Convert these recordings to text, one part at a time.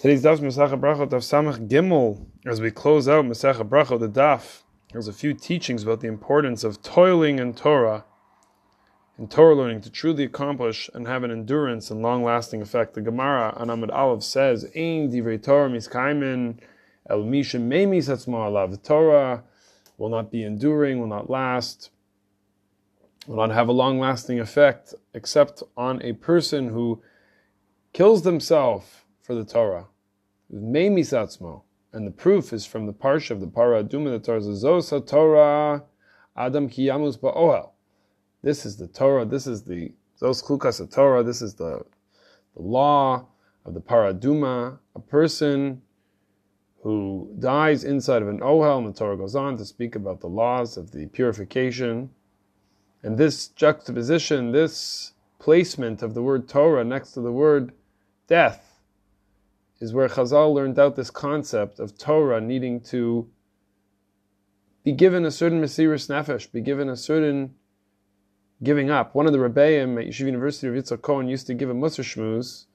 Today's daf Masach Brachot of Samach Gimel. As we close out Masach Brachot, the daf, there's a few teachings about the importance of toiling in Torah, in Torah learning to truly accomplish and have an endurance and long-lasting effect. The Gemara on Amud Aleph says, "Ein divrei Torah miskaimin el misha memis alav." The Torah will not be enduring, will not last, will not have a long-lasting effect, except on a person who kills themselves for the Torah. Meimisatzmo. And the proof is from the parsha of the Parah Aduma, the Torah Zos Torah Adam Kiyamus Ba'ohel. This is the Torah, this is the Zos Chukas Torah, this is the, the law of the Parah Aduma. A person who dies inside of an Ohel, and the Torah goes on to speak about the laws of the purification. And this juxtaposition, this placement of the word Torah next to the word death, is where Chazal learned out this concept of Torah needing to be given a certain Mesiris Nefesh, be given a certain giving up. One of the Rebbeim at Yeshiva University of Yitzhak Cohen used to give a Musar Shmuz.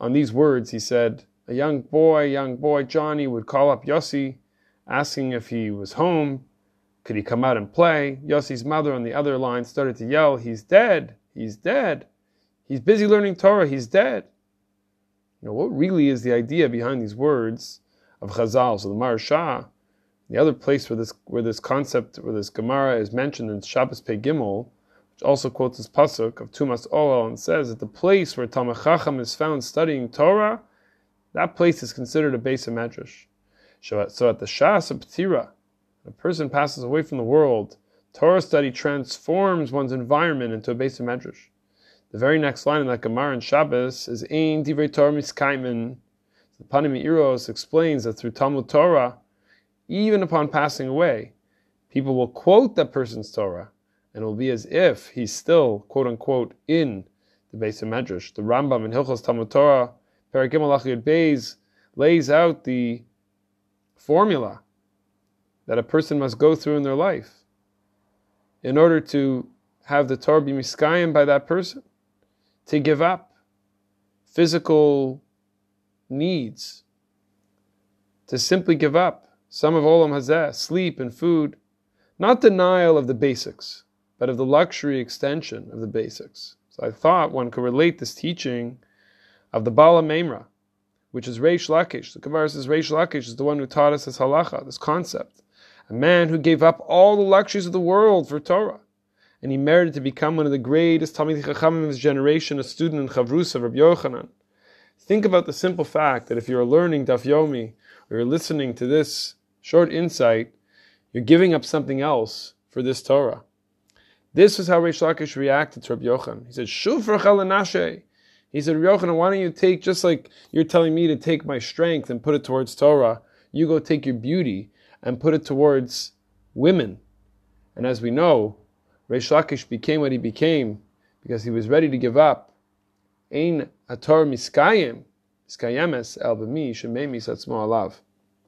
On these words, he said, a young boy, young boy, Johnny, would call up Yossi, asking if he was home. Could he come out and play? Yossi's mother on the other line started to yell, He's dead! He's dead! He's busy learning Torah, he's dead! You know, what really is the idea behind these words of Chazal? So the Maharsha, the other place where this where this concept, where this Gemara is mentioned in Shabbos Pei Gimel, which also quotes this pasuk of Tumas Ohel and says that the place where Talmud Chacham is found studying Torah, that place is considered a base of medrash. So at the Shas of Ptira, a person passes away from the world, Torah study transforms one's environment into a base of medrash. The very next line in that Gemara in Shabbos is Ein Divrei Torah Miskaimen. The Panim Meiros explains that through Talmud Torah, even upon passing away, people will quote that person's Torah, and it will be as if he's still, quote unquote, in the base of Medrash. The Rambam in Hilchos Talmud Torah, Parakim Alachiyot Beis, lays out the formula that a person must go through in their life in order to have the Torah be miskayim by that person to give up physical needs, to simply give up some of olam hazeh, sleep and food, not denial of the basics, but of the luxury extension of the basics. So I thought one could relate this teaching of the Bala Memra, which is Reish Lakish. The Gemara says Reish Lakish is the one who taught us this halacha, this concept. A man who gave up all the luxuries of the world for Torah and he merited to become one of the greatest Talmid Chachamim of his generation, a student in Chavrusa, Rabbi Yochanan. Think about the simple fact that if you're learning Daf Yomi, or you're listening to this short insight, you're giving up something else for this Torah. This is how Reish Lakish reacted to Rabbi Yochanan. He said, Shufra chalanashe. He said, Rabbi Yochanan, why don't you take, just like you're telling me to take my strength and put it towards Torah, you go take your beauty and put it towards women. And as we know, Reish Lakish became what he became because he was ready to give up. Ein ator miskayim, miskayemes el b'mi shememi satzmo alav.